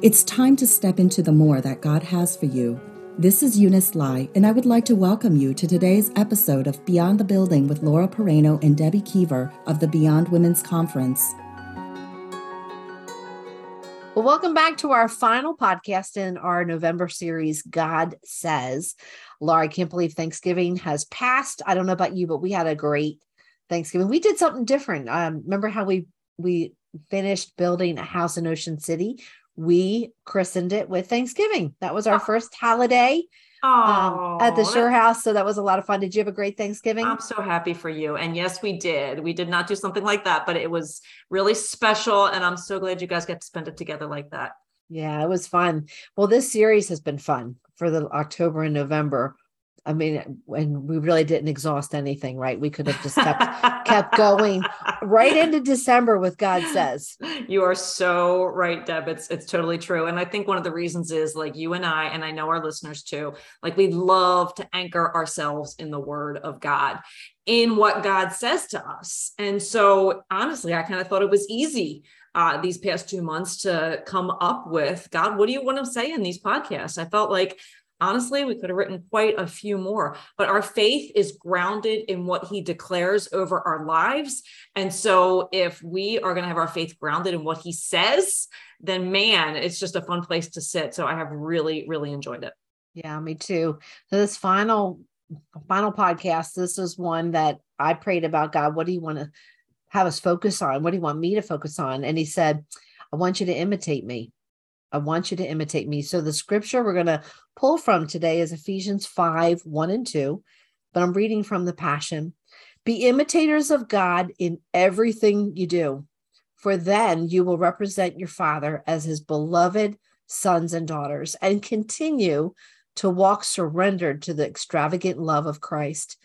It's time to step into the more that God has for you. This is Eunice Lai, and I would like to welcome you to today's episode of Beyond the Building with Laura Pereno and Debbie Keever of the Beyond Women's Conference. Well, welcome back to our final podcast in our November series, God Says. Laura, I can't believe Thanksgiving has passed. I don't know about you, but we had a great Thanksgiving. We did something different. Um, remember how we we finished building a house in Ocean City? We christened it with Thanksgiving. That was our oh. first holiday um, at the Sure House. So that was a lot of fun. Did you have a great Thanksgiving? I'm so happy for you. And yes, we did. We did not do something like that, but it was really special. And I'm so glad you guys got to spend it together like that. Yeah, it was fun. Well, this series has been fun for the October and November. I mean, and we really didn't exhaust anything, right? We could have just kept kept going right into December with God says. You are so right, Deb. It's it's totally true. And I think one of the reasons is like you and I, and I know our listeners too, like we love to anchor ourselves in the word of God, in what God says to us. And so honestly, I kind of thought it was easy uh, these past two months to come up with God, what do you want to say in these podcasts? I felt like honestly, we could have written quite a few more, but our faith is grounded in what he declares over our lives. And so, if we are going to have our faith grounded in what he says, then man, it's just a fun place to sit. So, I have really, really enjoyed it. Yeah, me too. So, this final, final podcast, this is one that I prayed about God, what do you want to have us focus on? What do you want me to focus on? And he said, I want you to imitate me. I want you to imitate me. So the scripture we're going to pull from today is Ephesians 5 1 and 2, but I'm reading from the Passion. Be imitators of God in everything you do, for then you will represent your Father as his beloved sons and daughters and continue to walk surrendered to the extravagant love of Christ,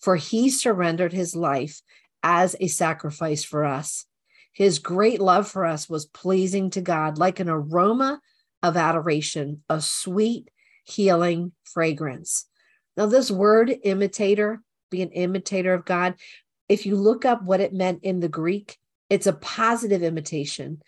for he surrendered his life as a sacrifice for us his great love for us was pleasing to God, like an aroma of adoration, a sweet, healing fragrance. Now, this word imitator, be an imitator of God, if you look up what it meant in the Greek, it's a positive imitation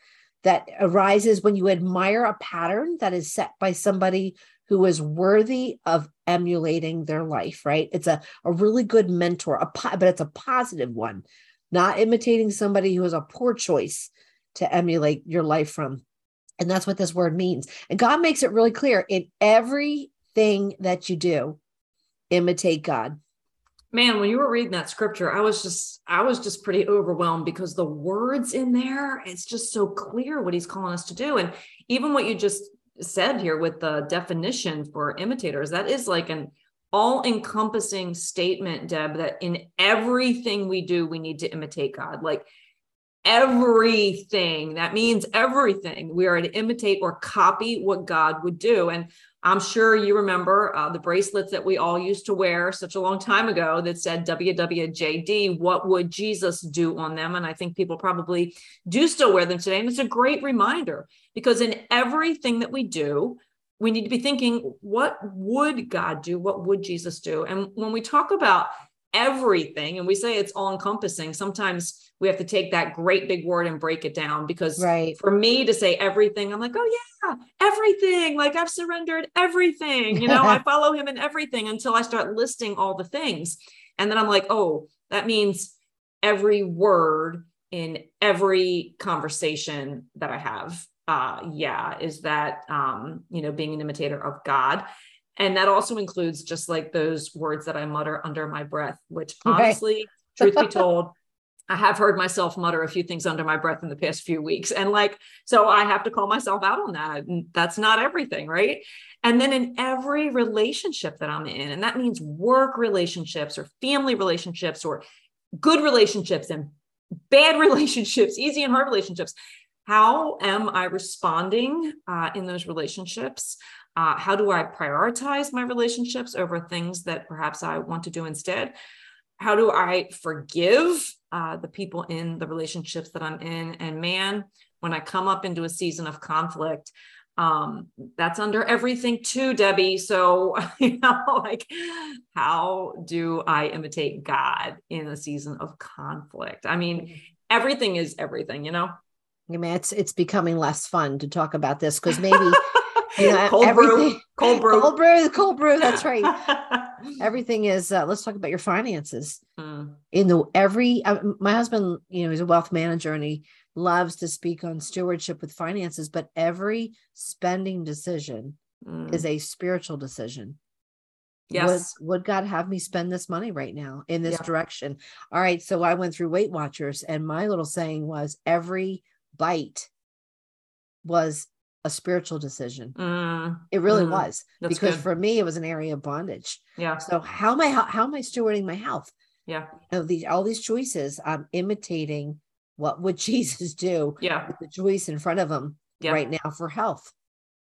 that arises when you admire a pattern that is set by somebody who is worthy of emulating their life, right? It's a, a really good mentor, a, but it's a positive one not imitating somebody who is a poor choice to emulate your life from. And that's what this word means. And God makes it really clear in everything that you do, imitate God. Man, when you were reading that scripture, I was just I was just pretty overwhelmed because the words in there, it's just so clear what he's calling us to do. And even what you just said here with the definition for imitators, that is like an all encompassing statement, Deb, that in everything we do, we need to imitate God. Like everything, that means everything. We are to imitate or copy what God would do. And I'm sure you remember uh, the bracelets that we all used to wear such a long time ago that said WWJD, what would Jesus do on them? And I think people probably do still wear them today. And it's a great reminder because in everything that we do, we need to be thinking what would god do? What would jesus do? And when we talk about everything and we say it's all encompassing sometimes we have to take that great big word and break it down because right. for me to say everything i'm like oh yeah everything. Like i've surrendered everything. You know i follow him in everything until i start listing all the things. And then i'm like oh that means every word in every conversation that i have uh, yeah, is that, um, you know, being an imitator of God. And that also includes just like those words that I mutter under my breath, which honestly, truth be told, I have heard myself mutter a few things under my breath in the past few weeks. And like, so I have to call myself out on that. And that's not everything, right? And then in every relationship that I'm in, and that means work relationships or family relationships or good relationships and bad relationships, easy and hard relationships how am I responding uh, in those relationships? Uh, how do I prioritize my relationships over things that perhaps I want to do instead? How do I forgive uh, the people in the relationships that I'm in? And man, when I come up into a season of conflict, um, that's under everything too, Debbie. So, you know, like, how do I imitate God in a season of conflict? I mean, everything is everything, you know? I mean, it's it's becoming less fun to talk about this because maybe you know cold everything brew, cold brew, cold brew, cold brew. That's right. everything is. Uh, let's talk about your finances. Mm, In the every, uh, my husband, you know, he's a wealth manager and he loves to speak on stewardship with finances. But every spending decision mm. is a spiritual decision. yes, Would, would God have me spend this money right now in this Yeah. direction? All right. So I went through Weight Watchers, and my little saying was every bite was a spiritual decision. Mm, It really Mm, was that's because good. for me, it was an area of bondage. yeah, So how am I how, how am I stewarding my health? yeah, You know, these all these choices, I'm imitating what would Jesus do yeah, with the choice in front of him yeah. right now for health.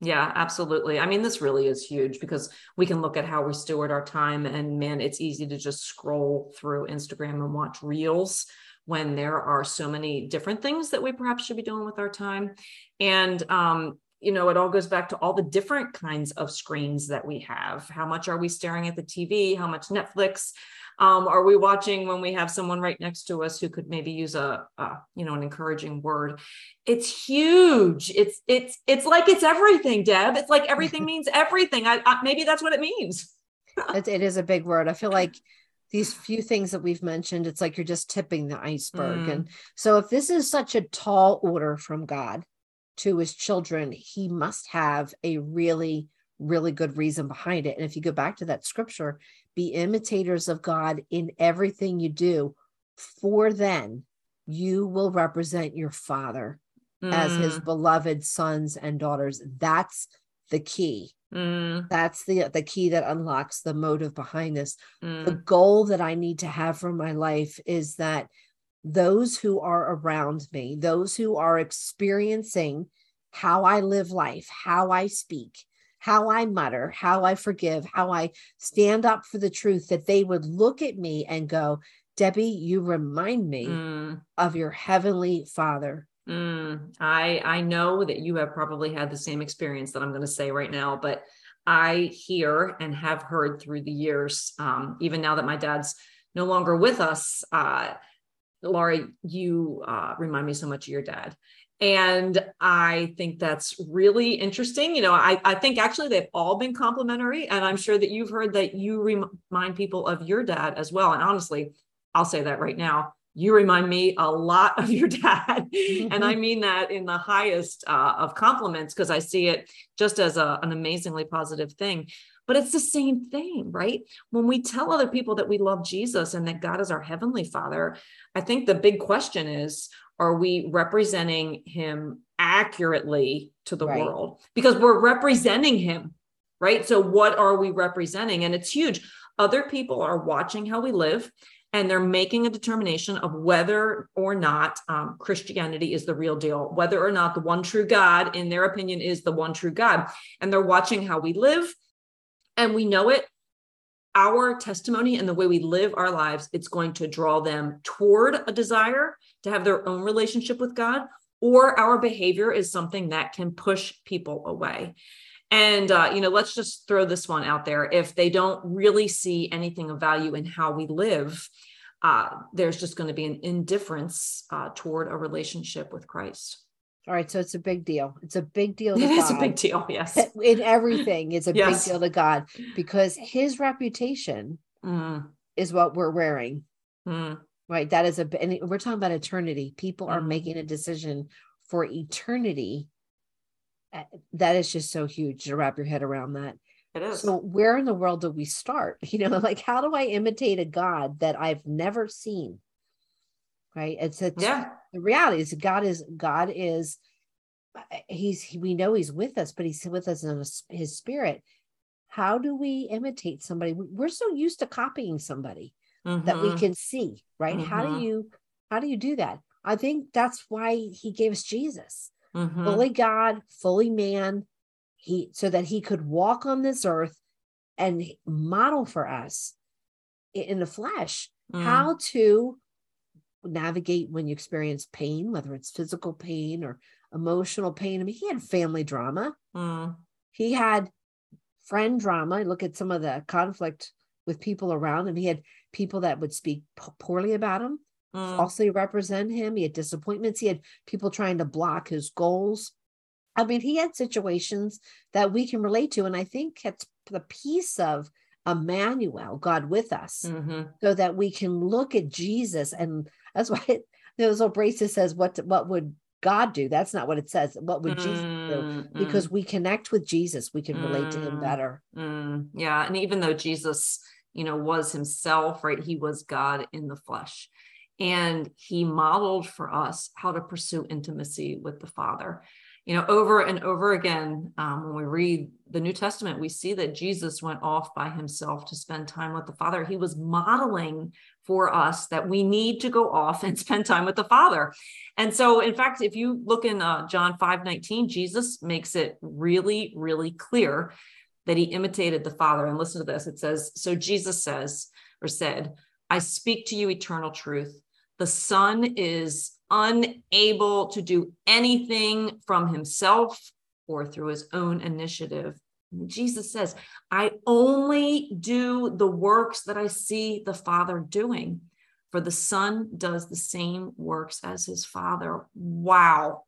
Yeah, absolutely. I mean, this really is huge because we can look at how we steward our time, and man, it's easy to just scroll through Instagram and watch reels when there are so many different things that we perhaps should be doing with our time. And, um, you know, it all goes back to all the different kinds of screens that we have. How much are we staring at the TV? How much Netflix? Um, are we watching when we have someone right next to us who could maybe use a, a you know an encouraging word it's huge it's it's it's like it's everything deb it's like everything means everything I, I maybe that's what it means it, it is a big word. I feel like these few things that we've mentioned, it's like you're just tipping the iceberg. Mm. And so, if this is such a tall order from God to his children, he must have a really, really good reason behind it. And if you go back to that scripture, be imitators of God in everything you do, for then you will represent your father as his Mm, beloved sons and daughters. That's the key. Mm, That's the the key that unlocks the motive behind this. mm, The goal that I need to have for my life is that those who are around me, those who are experiencing how I live life, how I speak, how I mutter, how I forgive, how I stand up for the truth, that they would look at me and go, Debbie, you remind me mm, of your heavenly father. Mm. i i know that you have probably had the same experience that i'm going to say right now but i hear and have heard through the years um, even now that my dad's no longer with us uh, you uh, remind me so much of your dad. And I think that's really interesting. You know, I, I think actually they've all been complimentary. And I'm sure that you've heard that you remind people of your dad as well. And honestly, I'll say that right now. You remind me a lot of your dad. and I mean that in the highest uh, of compliments because I see it just as a, an amazingly positive thing. But it's the same thing, right? When we tell other people that we love Jesus and that God is our heavenly father, I think the big question is are we representing him accurately to the Right. world? Because we're representing him, right? So, what are we representing? And it's huge. Other people are watching how we live and they're making a determination of whether or not um, Christianity is the real deal, whether or not the one true God, in their opinion, is the one true God. And they're watching how we live. And we know it. Our testimony and the way we live our lives it's going to draw them toward a desire to have their own relationship with god or our behavior is something that can push people away and uh, you know let's just throw this one out there if they don't really see anything of value in how we live uh, there's just going to be an indifference uh, toward a relationship with christ All right. So it's a big deal. It's a big deal. it is a big deal yes in everything it's a Yes. big deal to god because his reputation Mm, is what we're wearing mm, right that is a and we're talking about eternity people are Mhm. making a decision for eternity that is just so huge to wrap your head around that. It is. So where in the world do we start? You know like how do i imitate a god that i've never seen? Right? It's a yeah. the reality is god is god is he's we know he's with us but he's with us in his- his spirit. How do we imitate somebody? We- we're so used to copying somebody that we Mhm. can see right? How do Mhm. you how do you do that? I think that's why he gave us jesus Mhm. fully god fully man. He so that he could walk on this earth and model for us in the flesh. Mm. how to navigate when you experience pain whether it's physical pain or emotional pain. I mean he had family drama. Mm. he had friend drama. Look at some of the conflict with people around him. He had people that would speak poorly about him Mm. falsely represent him. He had disappointments. He had people trying to block his goals. I mean, he had situations that we can relate to. And I think it's the piece of Emmanuel, God with us, Mhm. so that we can look at Jesus. And that's why it, those old braces says, what, what would God do? That's not what it says. What would Jesus do? Mm, Because we connect with Jesus, we can relate to him Mm. better. Mm, yeah. And even though Jesus, you know, was himself, right? He was God in the flesh. And he modeled for us how to pursue intimacy with the Father. You know, over and over again, um, when we read the New Testament, we see that Jesus went off by himself to spend time with the Father. He was modeling for us that we need to go off and spend time with the Father. And so, in fact, if you look in uh, John 5 19, Jesus makes it really, really clear that he imitated the Father. And listen to this it says, So Jesus says, or said, I speak to you eternal truth. The Son is unable to do anything from himself or through his own initiative. Jesus says, I only do the works that I see the Father doing, for the Son does the same works as his Father. Wow.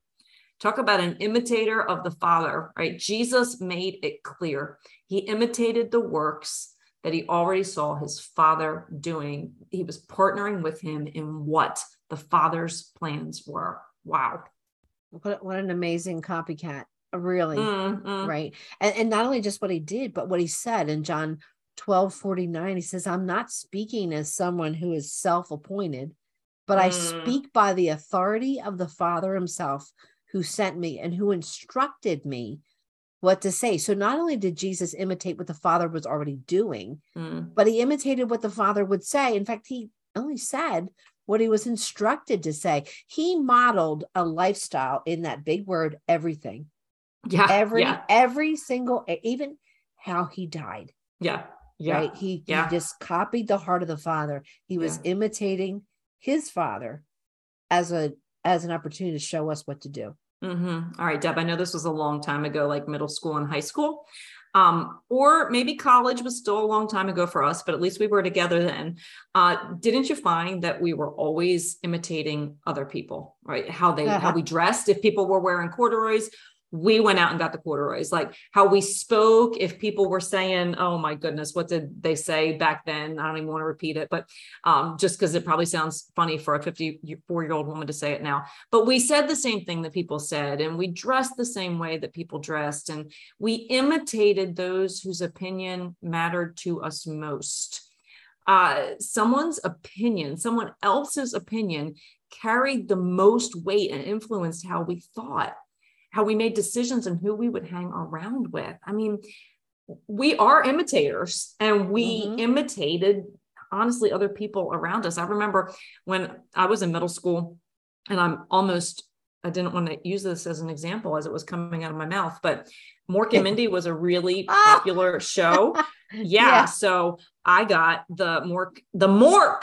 Talk about an imitator of the Father, right? Jesus made it clear. He imitated the works that he already saw his Father doing. He was partnering with him in what the Father's plans were. Wow. What, what an amazing copycat, really. Mm, mm. right and, and not only just what he did but what he said in john 12 49 he says i'm not speaking as someone who is self-appointed but i Mm. speak by the authority of the father himself who sent me and who instructed me what to say so not only did jesus imitate what the father was already doing Mm. but he imitated what the father would say in fact he only said what he was instructed to say he modeled a lifestyle in that big word everything Yeah. every yeah. every single even how he died Yeah. Yeah. right he, Yeah. he just copied the heart of the father he was imitating his father as a as an opportunity to show us what to do Mhm. All right, Deb, I know this was a long time ago, like middle school and high school. Um, or maybe college was still a long time ago for us, but at least we were together then. Uh, didn't you find that we were always imitating other people, right? How they how we dressed. If people were wearing corduroys, we went out and got the corduroys. Like how we spoke, if people were saying, "Oh my goodness, what did they say back then?" I don't even want to repeat it, but um, just because it probably sounds funny for a 54 year old woman to say it now but we said the same thing that people said and we dressed the same way that people dressed and we imitated those whose opinion mattered to us most uh, someone's opinion someone else's opinion carried the most weight and influenced how we thought how we made decisions and who we would hang around with i mean we are imitators and we Mhm. imitated honestly other people around us i remember when i was in middle school and I'm almost I didn't want to use this as an example as it was coming out of my mouth, but Mork and Mindy was a really Ah. popular show. Yeah, Yeah. so I got the Mork the Mork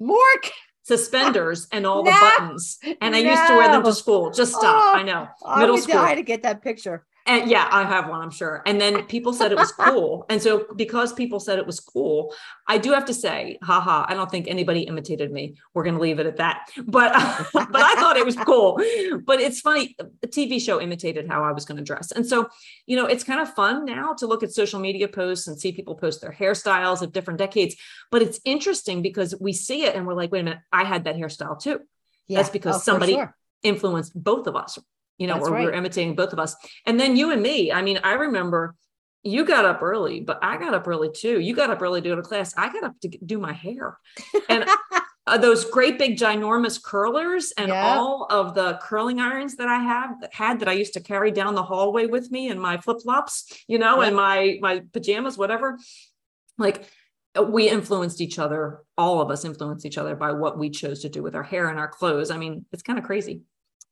mork suspenders and all the buttons, and I used to wear them to school. Just stop. Oh, I know oh, i middle would school. die to get that picture And yeah, I have one, I'm sure. And then people said it was cool. And so because people said it was cool, I do have to say, haha, I don't think anybody imitated me. We're going to leave it at that. But but I thought it was cool. But it's funny, a TV show imitated how I was going to dress. And so, you know, it's kind of fun now to look at social media posts and see people post their hairstyles of different decades. But it's interesting because we see it and we're like, wait a minute, I had that hairstyle too. yeah That's because oh, somebody sure. influenced both of us, you know, That's or we were imitating both of us. And then you and me, I mean, I remember you got up early, but I got up early too. You got up early to go to class. I got up to do my hair. And uh, those great big ginormous curlers and Yeah. all of the curling irons that I have that had that I used to carry down the hallway with me in my flip-flops, you know, and my my pajamas, whatever. Like uh, we influenced each other, all of us influenced each other by what we chose to do with our hair and our clothes. I mean, it's kind of crazy.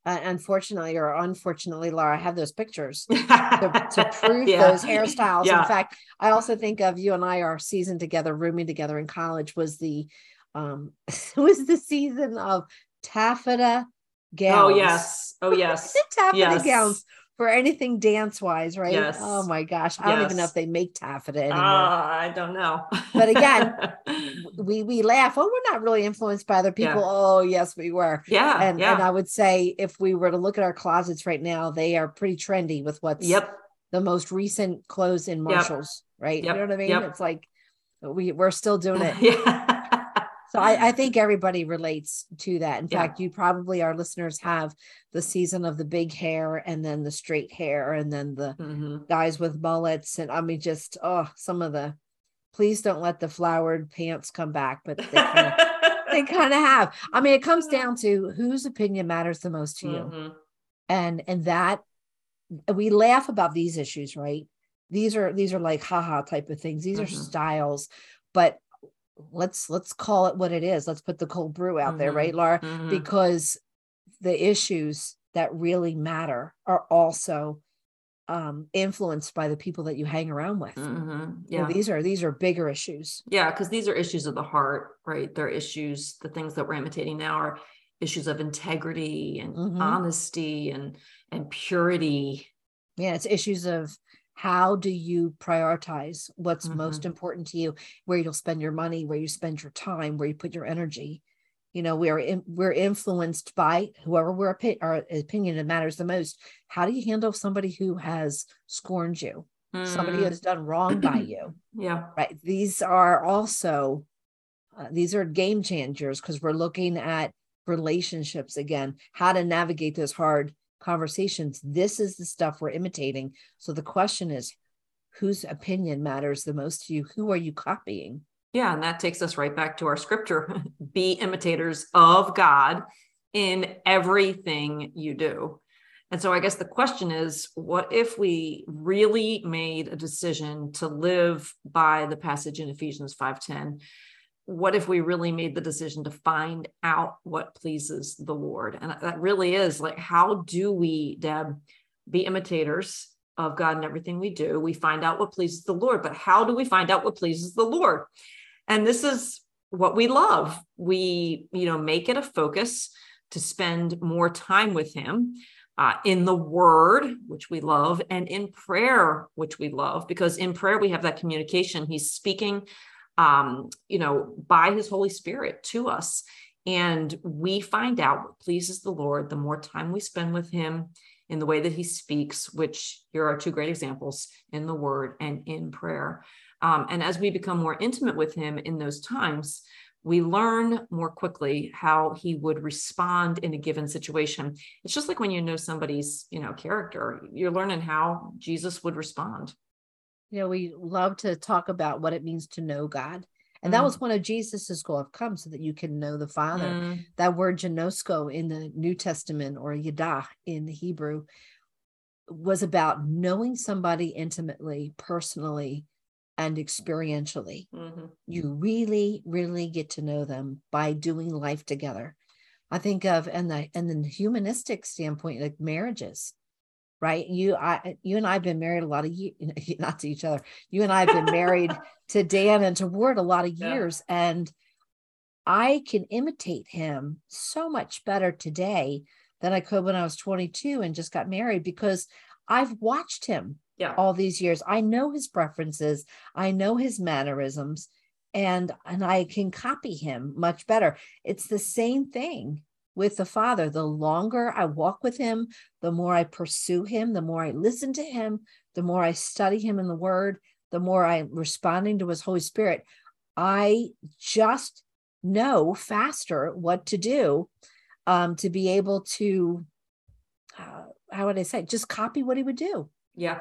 Uh, unfortunately or unfortunately laura i have those pictures to, to prove Yeah. those hairstyles. Yeah. In fact, I also think of you and I, our season together, rooming together in college, was the um was the season of taffeta gowns. Oh yes. Oh yes. the taffeta Yes. gowns for anything dance wise, right? Yes. Oh my gosh. I don't even know if they make taffeta anymore. Uh, I don't know. But again, we we laugh. Oh, we're not really influenced by other people. Yeah. Oh, yes, we were. yeah, And yeah. and I would say if we were to look at our closets right now, they are pretty trendy with what's yep. the most recent clothes in Marshalls, right? Yep. You know what I mean? Yep. It's like we we're still doing it. yeah. So I, I think everybody relates to that. In Yeah. fact, you probably our listeners have the season of the big hair and then the straight hair and then the Mhm. guys with mullets and I mean just oh some of the please don't let the flowered pants come back, but they kind of they kind of have. I mean, it comes down to whose opinion matters the most to you. Mhm. And and that we laugh about these issues, right? These are these are like haha type of things. These are Mhm. styles, but let's let's call it what it is. Let's put the cold brew out there, Mhm. right, Laura? Mhm. Because the issues that really matter are also um influenced by the people that you hang around with. Mhm. Know, Yeah. these are these are bigger issues. Yeah, because these are issues of the heart, right? They're issues, the things that we're imitating now are issues of integrity and Mhm. honesty and and purity. Yeah, it's issues of how do you prioritize what's most Mm-hmm. important to you, where you'll spend your money, where you spend your time, where you put your energy. You know, we are in, we're influenced by whoever we're opi- our opinion that matters the most. How do you handle somebody who has scorned you, somebody who Mm, has done wrong by you? yeah. Right. These are also uh, these are game changers because we're looking at relationships again, how to navigate those hard conversations. This is the stuff we're imitating. So the question is, whose opinion matters the most to you? Who are you copying? Yeah, and that takes us right back to our scripture. Be imitators of God in everything you do. And so I guess the question is what if we really made a decision to live by the passage in Ephesians 5:10? What if we really made the decision to find out what pleases the Lord? And that really is like how do we Deb be imitators of God in everything we do? We find out what pleases the Lord, but how do we find out what pleases the Lord? and this is what we love we you know make it a focus to spend more time with him uh, in the word which we love and in prayer which we love because in prayer we have that communication he's speaking um you know by his holy spirit to us and we find out what pleases the lord the more time we spend with him in the way that he speaks which here are two great examples in the word and in prayer um, and as we become more intimate with him in those times, we learn more quickly how he would respond in a given situation. It's just like when you know somebody's, you know, character, you're learning how Jesus would respond. You know, we love to talk about what it means to know God. And that Mm. was one of Jesus's goal of come so that you can know the Father. Mm, that word ginosko in the New Testament or yadah in the Hebrew was about knowing somebody intimately, personally, and experientially. mhm. You really, really get to know them by doing life together. I think of and the and the humanistic standpoint, like marriages, right? You, I, you and I have been married a lot of years, not to each other. You and I have been married to Dan and to Ward a lot of Yeah. years, and I can imitate him so much better today than I could when I was 22 and just got married because I've watched him Yeah. all these years. I know his preferences, I know his mannerisms, and and I can copy him much better. It's the same thing with the Father. The longer I walk with him, the more I pursue him, the more I listen to him, the more I study him in the Word, the more I'm responding to His Holy Spirit. I just know faster what to do um, to be able to, uh, how would I say, just copy what he would do. Yeah.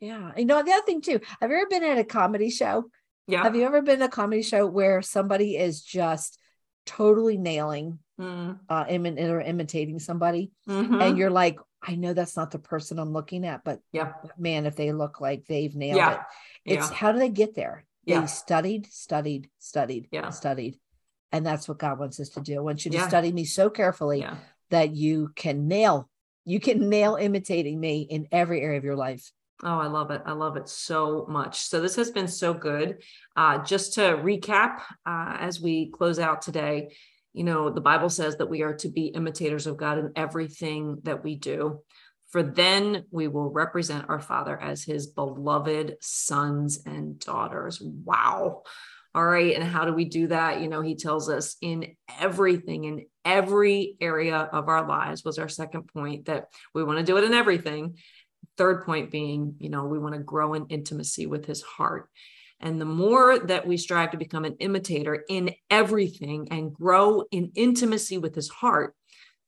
Yeah. You know, the other thing too, have you ever been at a comedy show? Yeah. Have you ever been at a comedy show where somebody is just totally nailing Mm, uh, imi- or imitating somebody? mhm. And you're like, I know that's not the person I'm looking at, but yeah. man, if they look like they've nailed Yeah. it, it's Yeah. how do they get there? Yeah. They studied, studied, studied, Yeah. studied. And that's what God wants us to do. I want you to study me so carefully that you can nail, you can nail imitating me in every area of your life. Oh, I love it. I love it so much. So this has been so good. Uh, just to recap, uh, as we close out today, you know, the Bible says that we are to be imitators of God in everything that we do. For then we will represent our Father as his beloved sons and daughters. Wow. All right. And how do we do that? You know, he tells us in everything, in every area of our lives, was our second point that we want to do it in everything. Third point being, you know, we want to grow in intimacy with his heart. And the more that we strive to become an imitator in everything and grow in intimacy with his heart,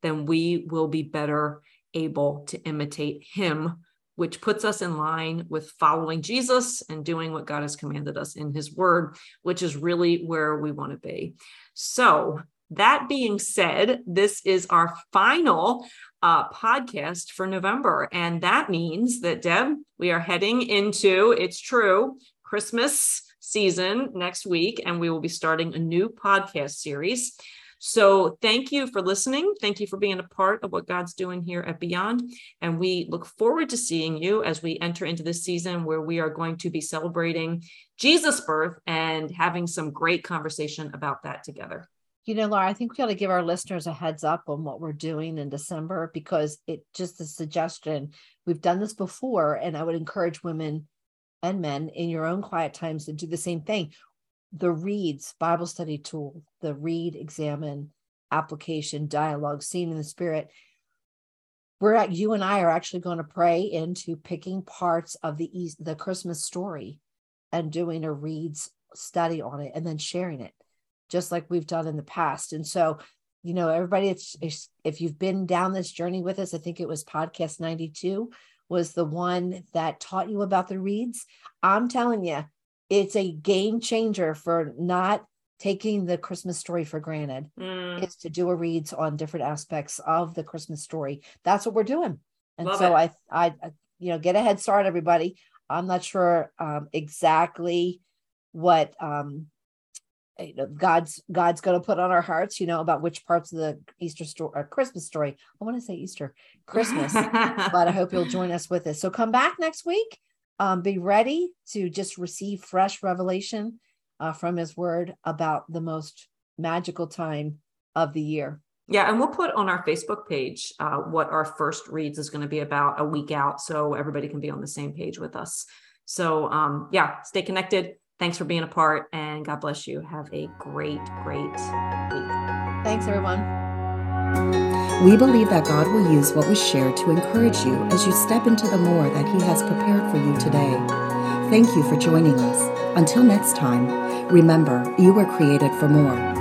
then we will be better able to imitate him, which puts us in line with following Jesus and doing what God has commanded us in his word, which is really where we want to be. So, that being said, this is our final uh, podcast for November. And that means that, Deb, we are heading into, it's true, Christmas season next week, and we will be starting a new podcast series. So thank you for listening. Thank you for being a part of what God's doing here at Beyond. And we look forward to seeing you as we enter into this season where we are going to be celebrating Jesus' birth and having some great conversation about that together. You know, Laura, I think we ought to give our listeners a heads up on what we're doing in December because it just a suggestion. We've done this before, and I would encourage women and men in your own quiet times to do the same thing the reads bible study tool the read examine application dialogue seen in the spirit we're at you and i are actually going to pray into picking parts of the the christmas story and doing a reads study on it and then sharing it just like we've done in the past and so you know everybody it's, it's if you've been down this journey with us i think it was podcast 92 was the one that taught you about the reads i'm telling you it's a game changer for not taking the Christmas story for granted mm. is to do a reads on different aspects of the Christmas story. That's what we're doing. And Love so I, I, you know, get a head start, everybody. I'm not sure um, exactly what um, you know, God's God's going to put on our hearts, you know, about which parts of the Easter story or Christmas story. I want to say Easter, Christmas, but I hope you'll join us with us. So come back next week um, be ready to just receive fresh revelation uh, from his word about the most magical time of the year. Yeah, and we'll put on our Facebook page uh, what our first reads is going to be about a week out, so everybody can be on the same page with us. So, um, yeah, stay connected. Thanks for being a part, and God bless you. Have a great, great week. Thanks, everyone. We believe that God will use what was shared to encourage you as you step into the more that He has prepared for you today. Thank you for joining us. Until next time, remember, you were created for more.